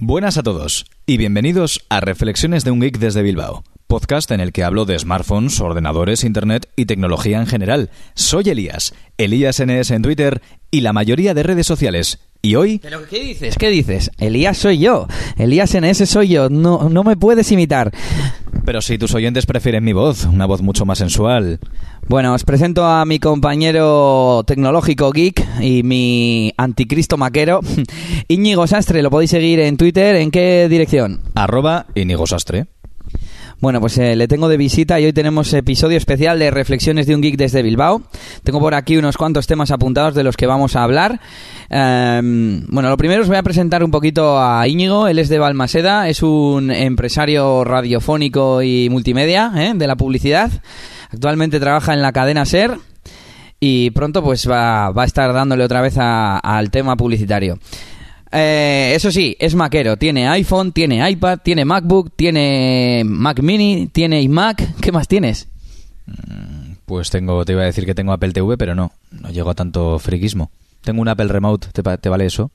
Buenas a todos y bienvenidos a Reflexiones de un Geek desde Bilbao, podcast en el que hablo de smartphones, ordenadores, internet y tecnología en general. Soy Elías, Elías NS en Twitter y la mayoría de redes sociales. Y hoy... ¿Pero qué dices? ¿Qué dices? Elías soy yo. Elías NS soy yo. No, no me puedes imitar. Pero si tus oyentes prefieren mi voz, una voz mucho más sensual. Bueno, os presento a mi compañero tecnológico geek y mi anticristo maquero, Íñigo Sastre. Lo podéis seguir en Twitter. ¿En qué dirección? Arroba Inigo Sastre. Bueno, pues eh, le tengo de visita y hoy tenemos episodio especial de Reflexiones de un Geek desde Bilbao. Tengo por aquí unos cuantos temas apuntados de los que vamos a hablar. Em, bueno, lo primero os voy a presentar un poquito a Íñigo. Él es de Balmaseda, es un empresario radiofónico y multimedia ¿eh? de la publicidad. Actualmente trabaja en la cadena SER y pronto pues va, va a estar dándole otra vez al tema publicitario. Eh, eso sí, es maquero. Tiene iPhone, tiene iPad, tiene MacBook, tiene Mac Mini, tiene iMac. ¿Qué más tienes? Pues tengo, te iba a decir que tengo Apple TV, pero no, no llego a tanto friquismo. Tengo un Apple Remote, ¿te, vale eso?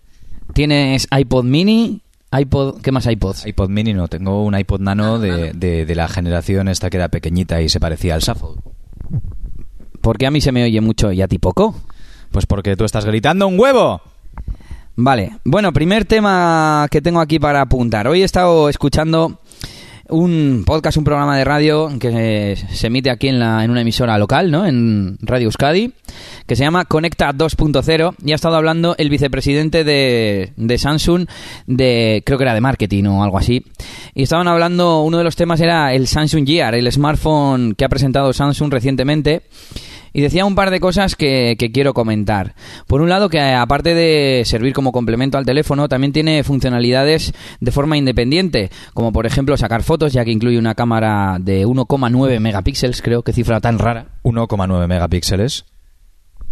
Tienes iPod Mini, iPod, ¿qué más iPods? iPod mini no, tengo un iPod nano de, de- de la generación esta que era pequeñita y se parecía al Shuffle. Porque a mí se me oye mucho y a ti poco. Pues porque tú estás gritando un huevo. Vale, bueno, primer tema que tengo aquí para apuntar. Hoy he estado escuchando un podcast, un programa de radio que se emite aquí en, la, en una emisora local, ¿no? En Radio Euskadi, que se llama Conecta 2.0 y ha estado hablando el vicepresidente de, de Samsung, de creo que era de marketing o algo así. Y estaban hablando, uno de los temas era el Samsung Gear, el smartphone que ha presentado Samsung recientemente. Y decía un par de cosas que, que quiero comentar. Por un lado, que aparte de servir como complemento al teléfono, también tiene funcionalidades de forma independiente, como por ejemplo sacar fotos, ya que incluye una cámara de 1,9 megapíxeles, creo que cifra tan rara. 1,9 megapíxeles.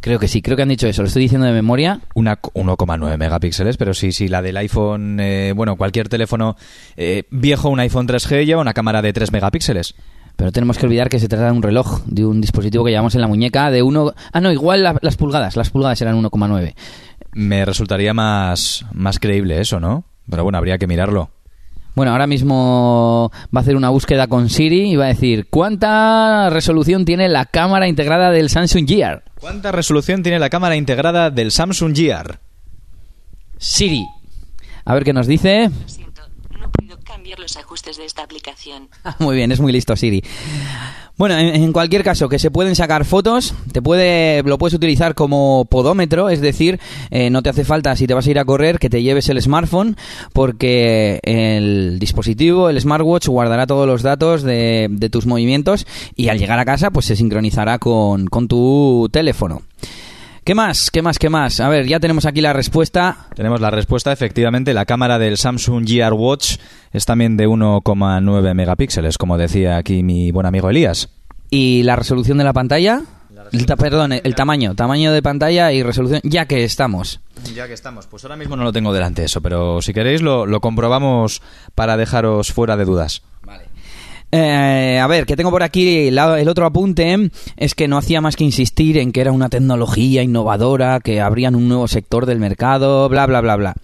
Creo que sí, creo que han dicho eso, lo estoy diciendo de memoria. Una, 1,9 megapíxeles, pero sí, sí, la del iPhone, eh, bueno, cualquier teléfono eh, viejo, un iPhone 3G, lleva una cámara de 3 megapíxeles. Pero tenemos que olvidar que se trata de un reloj, de un dispositivo que llevamos en la muñeca de uno... Ah, no, igual la- las pulgadas, las pulgadas eran 1,9. Me resultaría más, más creíble eso, ¿no? Pero bueno, habría que mirarlo. Bueno, ahora mismo va a hacer una búsqueda con Siri y va a decir ¿cuánta resolución tiene la cámara integrada del Samsung Gear? ¿Cuánta resolución tiene la cámara integrada del Samsung Gear? Siri. A ver qué nos dice. Lo siento, no puedo los ajustes de esta aplicación. Muy bien, es muy listo Siri. Bueno, en, cualquier caso, que se pueden sacar fotos, te puede, lo puedes utilizar como podómetro, es decir, eh, no te hace falta si te vas a ir a correr que te lleves el smartphone, porque el dispositivo, el smartwatch, guardará todos los datos de, tus movimientos y al llegar a casa, pues se sincronizará con tu teléfono. ¿Qué más? ¿Qué más? ¿Qué más? A ver, ya tenemos aquí la respuesta. Tenemos la respuesta, efectivamente, la cámara del Samsung Gear Watch es también de 1,9 megapíxeles, como decía aquí mi buen amigo Elías. ¿Y la resolución de la pantalla? El ta- perdón, el tamaño, tamaño de pantalla y resolución, ya que estamos. Ya que estamos, pues ahora mismo no lo tengo delante eso, pero si queréis lo, lo comprobamos para dejaros fuera de dudas. Eh, a ver, que tengo por aquí el otro apunte es que no hacía más que insistir en que era una tecnología innovadora, que abrían un nuevo sector del mercado, bla, bla, bla, bla.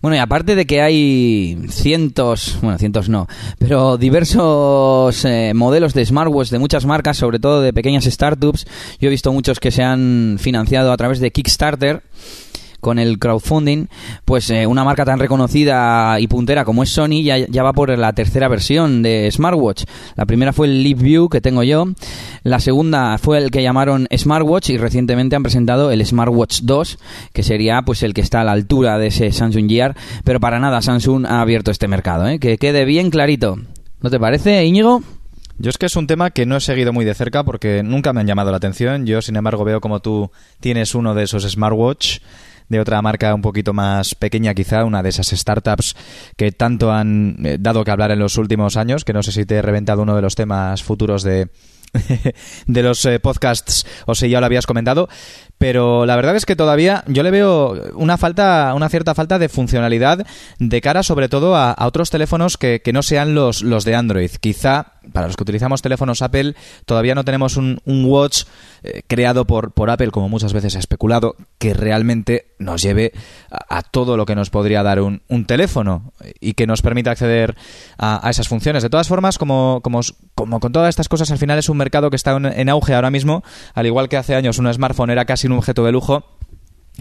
Bueno, y aparte de que hay cientos, bueno, cientos no, pero diversos eh, modelos de smartwatch de muchas marcas, sobre todo de pequeñas startups, yo he visto muchos que se han financiado a través de Kickstarter, con el crowdfunding, pues eh, una marca tan reconocida y puntera como es Sony ya, ya va por la tercera versión de smartwatch. La primera fue el Leap View que tengo yo, la segunda fue el que llamaron Smartwatch y recientemente han presentado el Smartwatch 2, que sería pues el que está a la altura de ese Samsung Gear, pero para nada Samsung ha abierto este mercado, ¿eh? que quede bien clarito. ¿No te parece, Íñigo? Yo es que es un tema que no he seguido muy de cerca porque nunca me han llamado la atención. Yo, sin embargo, veo como tú tienes uno de esos smartwatch de otra marca un poquito más pequeña quizá, una de esas startups que tanto han eh, dado que hablar en los últimos años, que no sé si te he reventado uno de los temas futuros de, de los eh, podcasts o si ya lo habías comentado, pero la verdad es que todavía yo le veo una falta, una cierta falta de funcionalidad de cara sobre todo a, a otros teléfonos que, que no sean los, los de Android. Quizá para los que utilizamos teléfonos Apple, todavía no tenemos un, watch eh, creado por, por Apple, como muchas veces ha especulado, que realmente nos lleve a, todo lo que nos podría dar un, teléfono y que nos permita acceder a, a esas funciones. De todas formas, como, como, como con todas estas cosas, al final es un mercado que está en, en auge ahora mismo, al igual que hace años un smartphone era casi un objeto de lujo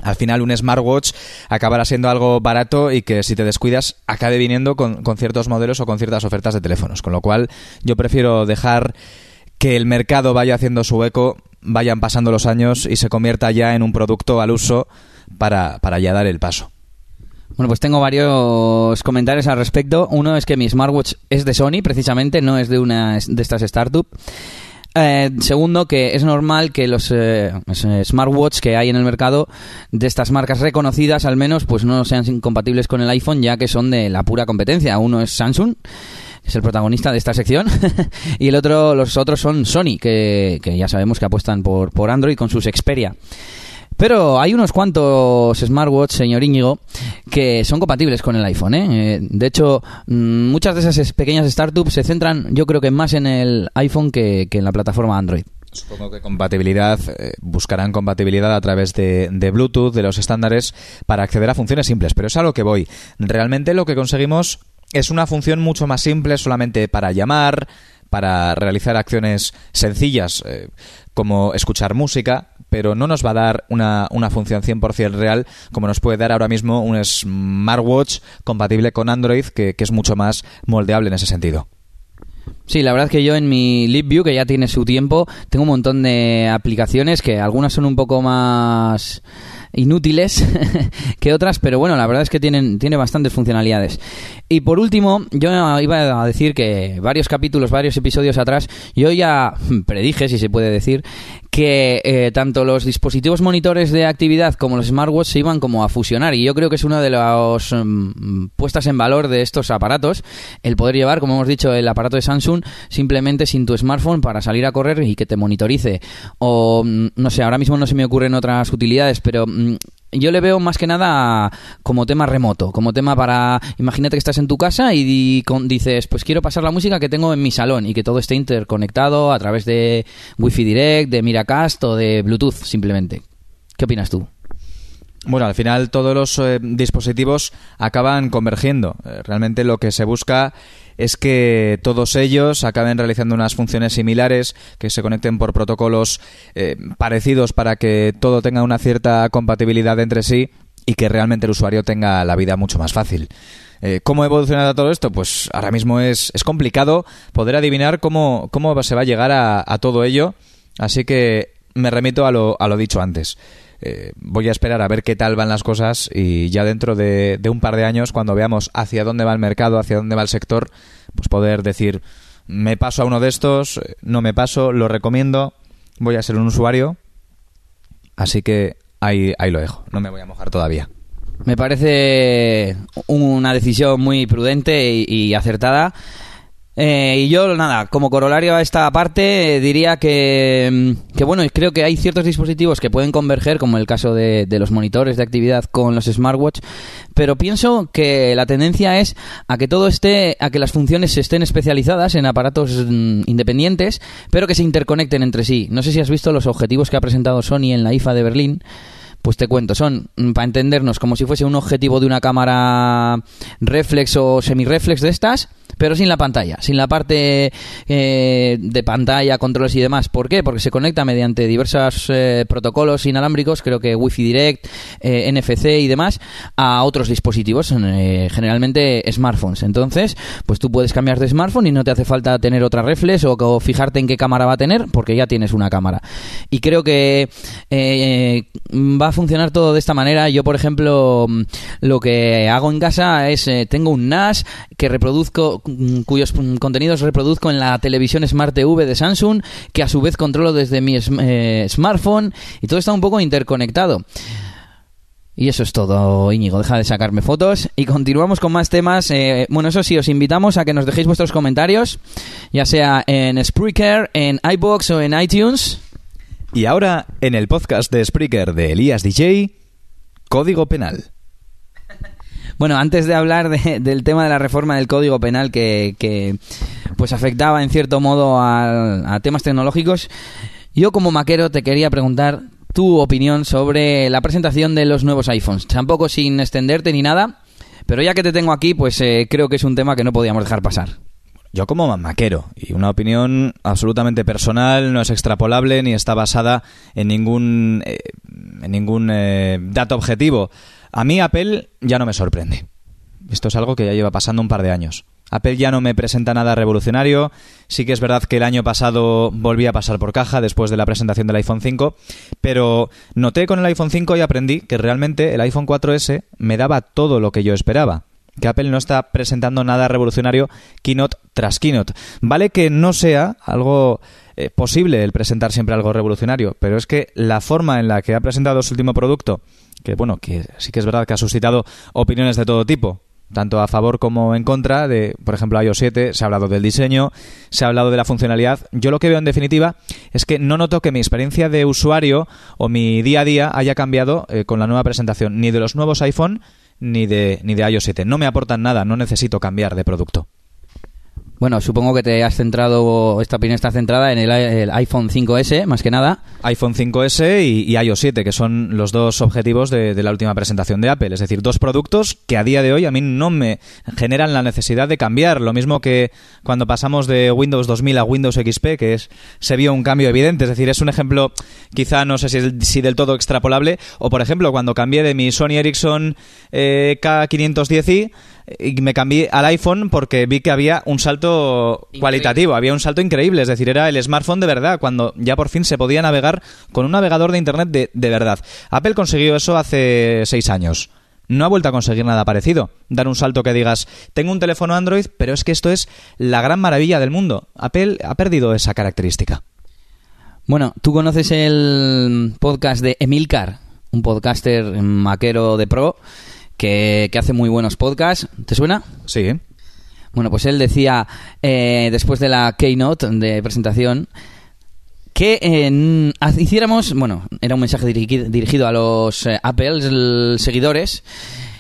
al final un smartwatch acabará siendo algo barato y que si te descuidas acabe viniendo con, con, ciertos modelos o con ciertas ofertas de teléfonos. Con lo cual yo prefiero dejar que el mercado vaya haciendo su eco, vayan pasando los años y se convierta ya en un producto al uso para, para ya dar el paso. Bueno, pues tengo varios comentarios al respecto. Uno es que mi smartwatch es de Sony, precisamente, no es de una de estas startups. Eh, segundo, que es normal que los eh, smartwatch que hay en el mercado de estas marcas reconocidas, al menos, pues no sean compatibles con el iPhone, ya que son de la pura competencia. Uno es Samsung, es el protagonista de esta sección, y el otro, los otros son Sony, que, que ya sabemos que apuestan por, por Android con sus Xperia. Pero hay unos cuantos smartwatch, señor Íñigo, que son compatibles con el iPhone. ¿eh? De hecho, muchas de esas pequeñas startups se centran, yo creo que más en el iPhone que, en la plataforma Android. Supongo que compatibilidad, eh, buscarán compatibilidad a través de, de, Bluetooth, de los estándares, para acceder a funciones simples. Pero es a lo que voy. Realmente lo que conseguimos es una función mucho más simple solamente para llamar, para realizar acciones sencillas eh, como escuchar música, pero no nos va a dar una, una función 100% real como nos puede dar ahora mismo un smartwatch compatible con Android que, que es mucho más moldeable en ese sentido. Sí, la verdad es que yo en mi LibView, que ya tiene su tiempo, tengo un montón de aplicaciones que algunas son un poco más inútiles que otras, pero bueno, la verdad es que tienen tiene bastantes funcionalidades. Y por último, yo iba a decir que varios capítulos, varios episodios atrás, yo ya predije, si se puede decir, que eh, tanto los dispositivos monitores de actividad como los smartwatch se iban como a fusionar. Y yo creo que es una de las um, puestas en valor de estos aparatos el poder llevar como hemos dicho el aparato de Samsung simplemente sin tu smartphone para salir a correr y que te monitorice. O no sé ahora mismo no se me ocurren otras utilidades pero yo le veo más que nada como tema remoto, como tema para, imagínate que estás en tu casa y, con, dices, pues quiero pasar la música que tengo en mi salón y que todo esté interconectado a través de Wi-Fi Direct, de Miracast o de Bluetooth simplemente. ¿Qué opinas tú? Bueno, al final todos los eh, dispositivos acaban convergiendo. Eh, realmente lo que se busca es que todos ellos acaben realizando unas funciones similares, que se conecten por protocolos eh, parecidos para que todo tenga una cierta compatibilidad entre sí y que realmente el usuario tenga la vida mucho más fácil. Eh, ¿Cómo evolucionará todo esto? Pues ahora mismo es, es complicado poder adivinar cómo, cómo se va a llegar a, a todo ello, así que me remito a lo, a lo dicho antes. Eh, voy a esperar a ver qué tal van las cosas y ya dentro de, un par de años, cuando veamos hacia dónde va el mercado, hacia dónde va el sector, pues poder decir, me paso a uno de estos, no me paso, lo recomiendo, voy a ser un usuario. Así que ahí, ahí lo dejo, no me voy a mojar todavía. Me parece una decisión muy prudente y acertada. Eh, y yo, nada, como corolario a esta parte, eh, diría que, que, bueno, creo que hay ciertos dispositivos que pueden converger, como el caso de, de, los monitores de actividad con los smartwatch, pero pienso que la tendencia es a que todo esté, a que las funciones estén especializadas en aparatos mm, independientes, pero que se interconecten entre sí. No sé si has visto los objetivos que ha presentado Sony en la IFA de Berlín. Pues te cuento, son, para entendernos, como si fuese un objetivo de una cámara reflex o semireflex de estas, pero sin la pantalla, sin la parte eh, de pantalla, controles y demás. ¿Por qué? Porque se conecta mediante diversos eh, protocolos inalámbricos, creo que Wi-Fi Direct, eh, NFC y demás, a otros dispositivos, eh, generalmente smartphones. Entonces, pues tú puedes cambiar de smartphone y no te hace falta tener otra reflex o, o fijarte en qué cámara va a tener, porque ya tienes una cámara. Y creo que va a funcionar todo de esta manera. Yo, por ejemplo, lo que hago en casa es, eh, tengo un NAS que reproduzco cuyos contenidos reproduzco en la televisión Smart TV de Samsung, que a su vez controlo desde mi eh, smartphone y todo está un poco interconectado. Y eso es todo, Íñigo. Deja de sacarme fotos. Y continuamos con más temas. Eh, bueno, eso sí, os invitamos a que nos dejéis vuestros comentarios, ya sea en Spreaker, en iBox o en iTunes. Y ahora, en el podcast de Spreaker de Elías DJ, Código Penal. Bueno, antes de hablar de, del tema de la reforma del Código Penal que, pues afectaba en cierto modo a, a temas tecnológicos. Yo como maquero te quería preguntar tu opinión sobre la presentación de los nuevos iPhones. Tampoco sin extenderte ni nada, pero ya que te tengo aquí, pues eh, creo que es un tema que no podíamos dejar pasar. Yo como maquero, y una opinión absolutamente personal, no es extrapolable ni está basada en ningún, eh, en ningún eh, dato objetivo. A mí Apple ya no me sorprende. Esto es algo que ya lleva pasando un par de años. Apple ya no me presenta nada revolucionario. Sí que es verdad que el año pasado volví a pasar por caja después de la presentación del iPhone 5, pero noté con el iPhone 5 y aprendí que realmente el iPhone 4S me daba todo lo que yo esperaba. Que Apple no está presentando nada revolucionario keynote tras keynote. Vale que no sea algo eh, posible el presentar siempre algo revolucionario, pero es que la forma en la que ha presentado su último producto, que bueno, que sí que es verdad que ha suscitado opiniones de todo tipo, tanto a favor como en contra de, por ejemplo, iOS 7, se ha hablado del diseño, se ha hablado de la funcionalidad. Yo lo que veo en definitiva es que no noto que mi experiencia de usuario o mi día a día haya cambiado eh, con la nueva presentación, ni de los nuevos iPhone ni de, ni de iOS 7. No me aportan nada, no necesito cambiar de producto. Bueno, supongo que te has centrado, esta opinión está centrada en el, iPhone 5S, más que nada. iPhone 5S y, iOS 7, que son los dos objetivos de, de, la última presentación de Apple. Es decir, dos productos que a día de hoy a mí no me generan la necesidad de cambiar. Lo mismo que cuando pasamos de Windows 2000 a Windows XP, que es se vio un cambio evidente. Es decir, es un ejemplo quizá no sé si, si del todo extrapolable. O por ejemplo, cuando cambié de mi Sony Ericsson eh, K510i y me cambié al iPhone porque vi que había un salto increíble. cualitativo, había un salto increíble, es decir, era el smartphone de verdad, cuando ya por fin se podía navegar con un navegador de Internet de, de verdad. Apple consiguió eso hace seis años. No ha vuelto a conseguir nada parecido. Dar un salto que digas, tengo un teléfono Android, pero es que esto es la gran maravilla del mundo. Apple ha perdido esa característica. Bueno, ¿tú conoces el podcast de Emilcar? Un podcaster maquero de pro que, que, hace muy buenos podcasts. ¿Te suena? Sí. Bueno, pues él decía, eh, después de la keynote de presentación, que eh, hiciéramos, bueno, era un mensaje dirigido, dirigido a los eh, Apple seguidores.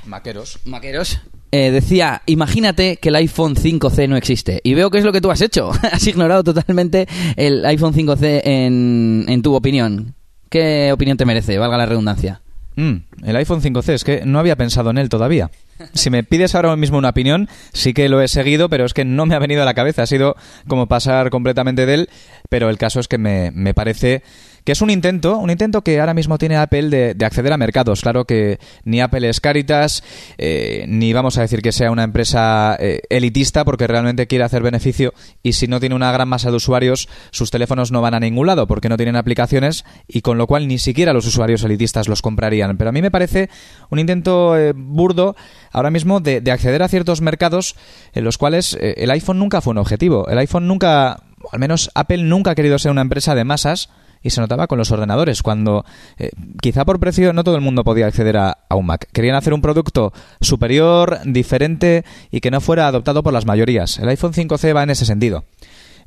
Maqueros. Maqueros. Eh, decía, imagínate que el iPhone 5C no existe. Y veo que es lo que tú has hecho. has ignorado totalmente el iPhone 5C en, en tu opinión. ¿Qué opinión te merece? Valga la redundancia. Mm, el iPhone 5C, es que no había pensado en él todavía. Si me pides ahora mismo una opinión, sí que lo he seguido, pero es que no me ha venido a la cabeza. Ha sido como pasar completamente de él, pero el caso es que me, me parece que es un intento, un intento que ahora mismo tiene Apple de, de acceder a mercados. Claro que ni Apple es Caritas, eh, ni vamos a decir que sea una empresa eh, elitista porque realmente quiere hacer beneficio y si no tiene una gran masa de usuarios, sus teléfonos no van a ningún lado porque no tienen aplicaciones y con lo cual ni siquiera los usuarios elitistas los comprarían. Pero a mí me parece un intento eh, burdo ahora mismo de, de, acceder a ciertos mercados en los cuales eh, el iPhone nunca fue un objetivo. El iPhone nunca, al menos Apple nunca ha querido ser una empresa de masas y se notaba con los ordenadores, cuando eh, quizá por precio no todo el mundo podía acceder a, a, un Mac. Querían hacer un producto superior, diferente y que no fuera adoptado por las mayorías. El iPhone 5C va en ese sentido.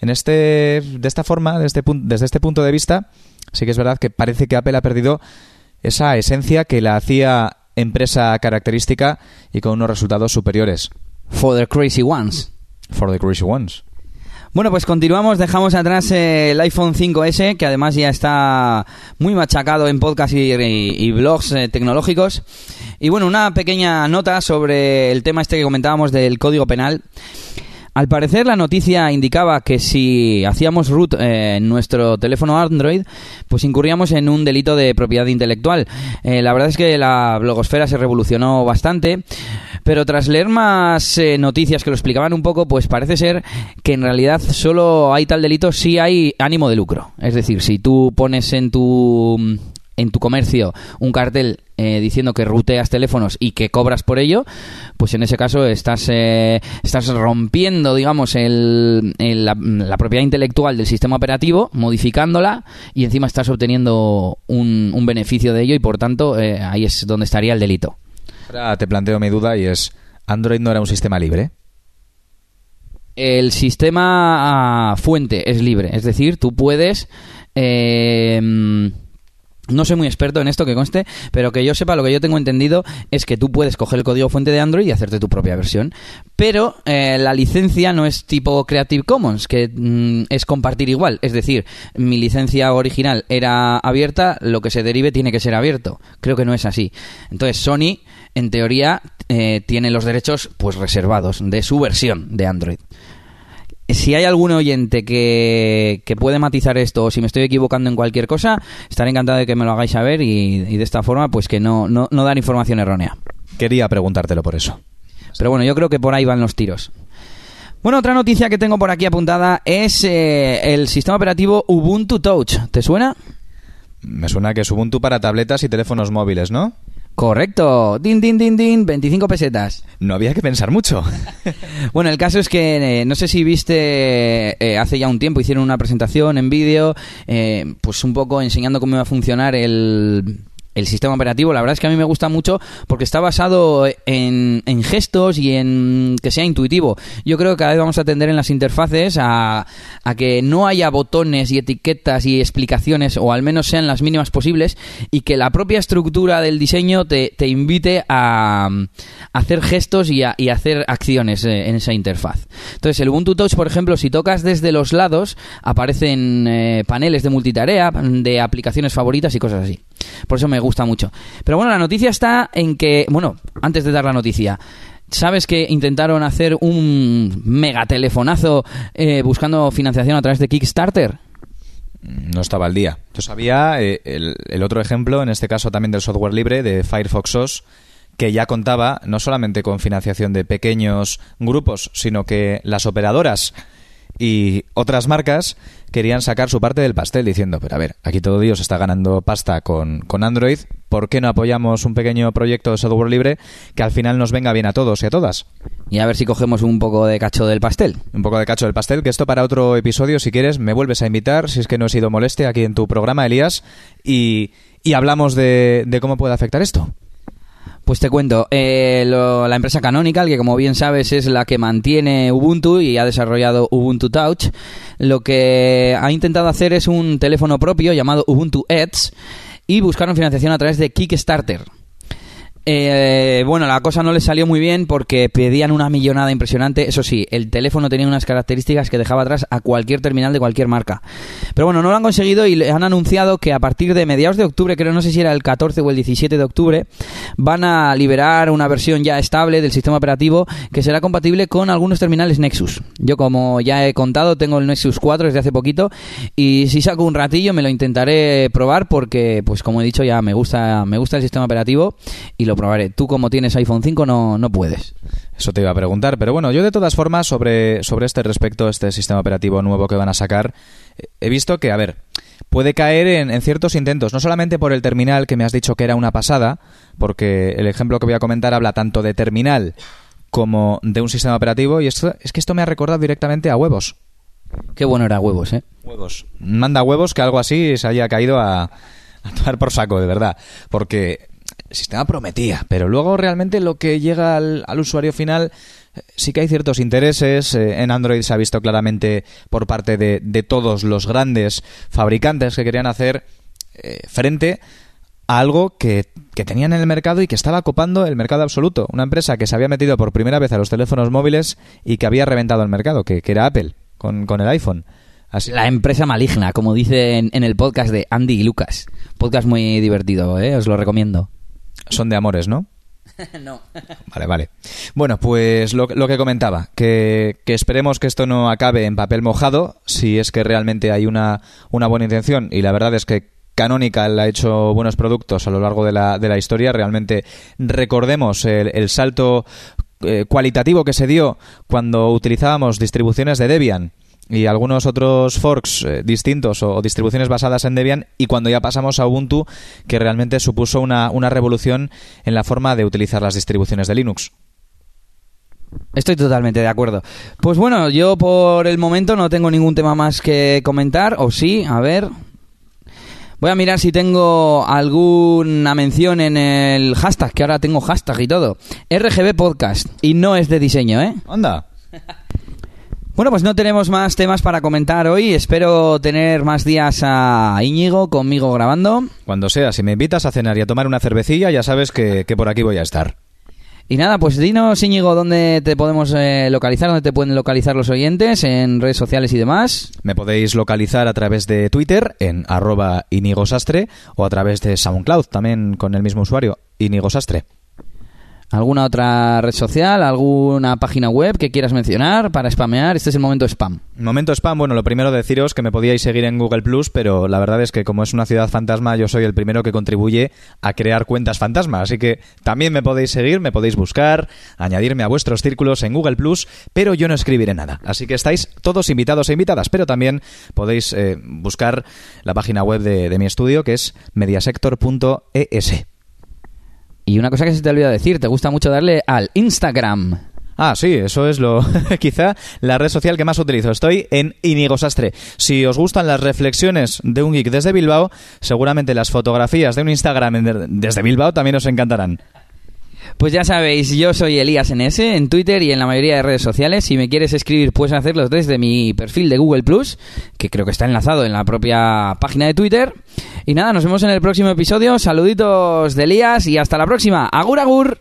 En este, de esta forma, desde este, desde este punto de vista, sí que es verdad que parece que Apple ha perdido esa esencia que la hacía empresa característica y con unos resultados superiores. For the crazy ones. For the crazy ones. Bueno, pues continuamos, dejamos atrás eh, el iPhone 5S, que además ya está muy machacado en podcast y, y, blogs eh, tecnológicos. Y bueno, una pequeña nota sobre el tema este que comentábamos del código penal. Al parecer la noticia indicaba que si hacíamos root eh, en nuestro teléfono Android, pues incurríamos en un delito de propiedad intelectual. Eh, la verdad es que la blogosfera se revolucionó bastante, pero tras leer más eh, noticias que lo explicaban un poco, pues parece ser que en realidad solo hay tal delito si hay ánimo de lucro. Es decir, si tú pones en tu en tu comercio un cartel eh, diciendo que ruteas teléfonos y que cobras por ello, pues en ese caso estás, eh, estás rompiendo, digamos, el, el, la, la, propiedad intelectual del sistema operativo, modificándola y encima estás obteniendo un, un beneficio de ello y por tanto eh, ahí es donde estaría el delito. Ahora te planteo mi duda y es, ¿Android no era un sistema libre? El sistema fuente es libre, es decir, tú puedes... Eh, No soy muy experto en esto que conste, pero que yo sepa, lo que yo tengo entendido es que tú puedes coger el código fuente de Android y hacerte tu propia versión. Pero eh, la licencia no es tipo Creative Commons, que mm, es compartir igual. Es decir, mi licencia original era abierta, lo que se derive tiene que ser abierto. Creo que no es así. Entonces, Sony, en teoría, eh, tiene los derechos pues reservados de su versión de Android si hay algún oyente que, que, puede matizar esto o si me estoy equivocando en cualquier cosa, estaré encantado de que me lo hagáis saber y, y de esta forma pues que no, no, no dar información errónea. Quería preguntártelo por eso. Pero bueno, yo creo que por ahí van los tiros. Bueno, otra noticia que tengo por aquí apuntada es eh, el sistema operativo Ubuntu Touch. ¿Te suena? Me suena que es Ubuntu para tabletas y teléfonos móviles, ¿no? Correcto. Din, din, din, din, 25 pesetas. No había que pensar mucho. bueno, el caso es que eh, no sé si viste, eh, hace ya un tiempo hicieron una presentación en vídeo, eh, pues un poco enseñando cómo iba a funcionar el el sistema operativo, la verdad es que a mí me gusta mucho porque está basado en, gestos y en que sea intuitivo. Yo creo que cada vez vamos a tender en las interfaces a, que no haya botones y etiquetas y explicaciones, o al menos sean las mínimas posibles, y que la propia estructura del diseño te, te invite a, a, hacer gestos y a, y hacer acciones eh, en esa interfaz. Entonces, el Ubuntu Touch, por ejemplo, si tocas desde los lados, aparecen eh, paneles de multitarea, de aplicaciones favoritas y cosas así. Por eso me gusta mucho. Pero bueno, la noticia está en que, bueno, antes de dar la noticia, ¿Sabes que intentaron hacer un megatelefonazo eh, buscando financiación a través de Kickstarter? No estaba al día. Yo sabía eh, el, el, otro ejemplo, en este caso también del software libre, de Firefox OS, que ya contaba no solamente con financiación de pequeños grupos, sino que las operadoras y otras marcas querían sacar su parte del pastel diciendo, pero a ver, aquí todo Dios está ganando pasta con, con Android, ¿por qué no apoyamos un pequeño proyecto de software libre que al final nos venga bien a todos y a todas? Y a ver si cogemos un poco de cacho del pastel. Un poco de cacho del pastel, que esto para otro episodio, si quieres, me vuelves a invitar, si es que no he sido moleste aquí en tu programa, Elías, y, y hablamos de, de cómo puede afectar esto. Pues te cuento, eh, lo, la empresa Canonical, que como bien sabes es la que mantiene Ubuntu y ha desarrollado Ubuntu Touch, lo que ha intentado hacer es un teléfono propio llamado Ubuntu Edge y buscaron financiación a través de Kickstarter. Eh, bueno, la cosa no les salió muy bien porque pedían una millonada impresionante. Eso sí, el teléfono tenía unas características que dejaba atrás a cualquier terminal de cualquier marca. Pero bueno, no lo han conseguido y han anunciado que a partir de mediados de octubre, creo no sé si era el 14 o el 17 de octubre, van a liberar una versión ya estable del sistema operativo que será compatible con algunos terminales Nexus. Yo como ya he contado, tengo el Nexus 4 desde hace poquito y si saco un ratillo me lo intentaré probar porque, pues como he dicho, ya me gusta, me gusta el sistema operativo y lo probaré. Tú como tienes iPhone 5 no, no puedes. Eso te iba a preguntar, pero bueno, yo de todas formas sobre, sobre este respecto, este sistema operativo nuevo que van a sacar, he visto que, a ver, puede caer en, en, ciertos intentos, no solamente por el terminal que me has dicho que era una pasada, porque el ejemplo que voy a comentar habla tanto de terminal como de un sistema operativo, y esto, es que esto me ha recordado directamente a huevos. Qué bueno era huevos, ¿eh? Huevos. Manda huevos que algo así se haya caído a, a tomar por saco, de verdad. Porque el sistema prometía, pero luego realmente lo que llega al, usuario final sí que hay ciertos intereses. Eh, en Android se ha visto claramente por parte de, todos los grandes fabricantes que querían hacer eh, frente a algo que, que, tenían en el mercado y que estaba copando el mercado absoluto. Una empresa que se había metido por primera vez a los teléfonos móviles y que había reventado el mercado, que, era Apple con, con el iPhone. La empresa maligna, como dicen en el podcast de Andy y Lucas. Podcast muy divertido, ¿eh? os lo recomiendo. Son de amores, ¿no? no. Vale, vale. Bueno, pues lo, lo que comentaba, que, que, esperemos que esto no acabe en papel mojado, si es que realmente hay una, una buena intención, y la verdad es que Canonical ha hecho buenos productos a lo largo de la, de la historia. Realmente recordemos el, el salto eh, cualitativo que se dio cuando utilizábamos distribuciones de Debian y algunos otros forks eh, distintos o, o, distribuciones basadas en Debian y cuando ya pasamos a Ubuntu que realmente supuso una, una revolución en la forma de utilizar las distribuciones de Linux. Estoy totalmente de acuerdo. Pues bueno, yo por el momento no tengo ningún tema más que comentar, o sí, a ver. Voy a mirar si tengo alguna mención en el hashtag, que ahora tengo hashtag y todo. RGB Podcast, y no es de diseño, ¿eh? Anda. Bueno, pues no tenemos más temas para comentar hoy. Espero tener más días a Íñigo conmigo grabando. Cuando sea, si me invitas a cenar y a tomar una cervecilla, ya sabes que, que por aquí voy a estar. Y nada, pues dinos, Íñigo, dónde te podemos eh, localizar, dónde te pueden localizar los oyentes, en redes sociales y demás. Me podéis localizar a través de Twitter en arroba inigosastre o a través de SoundCloud, también con el mismo usuario, inigosastre. ¿Alguna otra red social? ¿Alguna página web que quieras mencionar para spamear? Este es el momento spam. Momento spam, bueno, lo primero deciros que me podíais seguir en Google Plus, pero la verdad es que como es una ciudad fantasma, yo soy el primero que contribuye a crear cuentas fantasma, así que también me podéis seguir, me podéis buscar, añadirme a vuestros círculos en Google Plus, pero yo no escribiré nada. Así que estáis todos invitados e invitadas, pero también podéis eh, buscar la página web de, de mi estudio que es mediasector.es. Y una cosa que se te olvida decir, te gusta mucho darle al Instagram. Ah, sí, eso es lo quizá la red social que más utilizo. Estoy en Inigosastre. Si os gustan las reflexiones de un geek desde Bilbao, seguramente las fotografías de un Instagram desde Bilbao también os encantarán. Pues ya sabéis, yo soy Elías NS en Twitter y en la mayoría de redes sociales. Si me quieres escribir, puedes hacerlo desde mi perfil de Google Plus, que creo que está enlazado en la propia página de Twitter. Y nada, nos vemos en el próximo episodio. Saluditos de Elías y hasta la próxima. Agur, agur.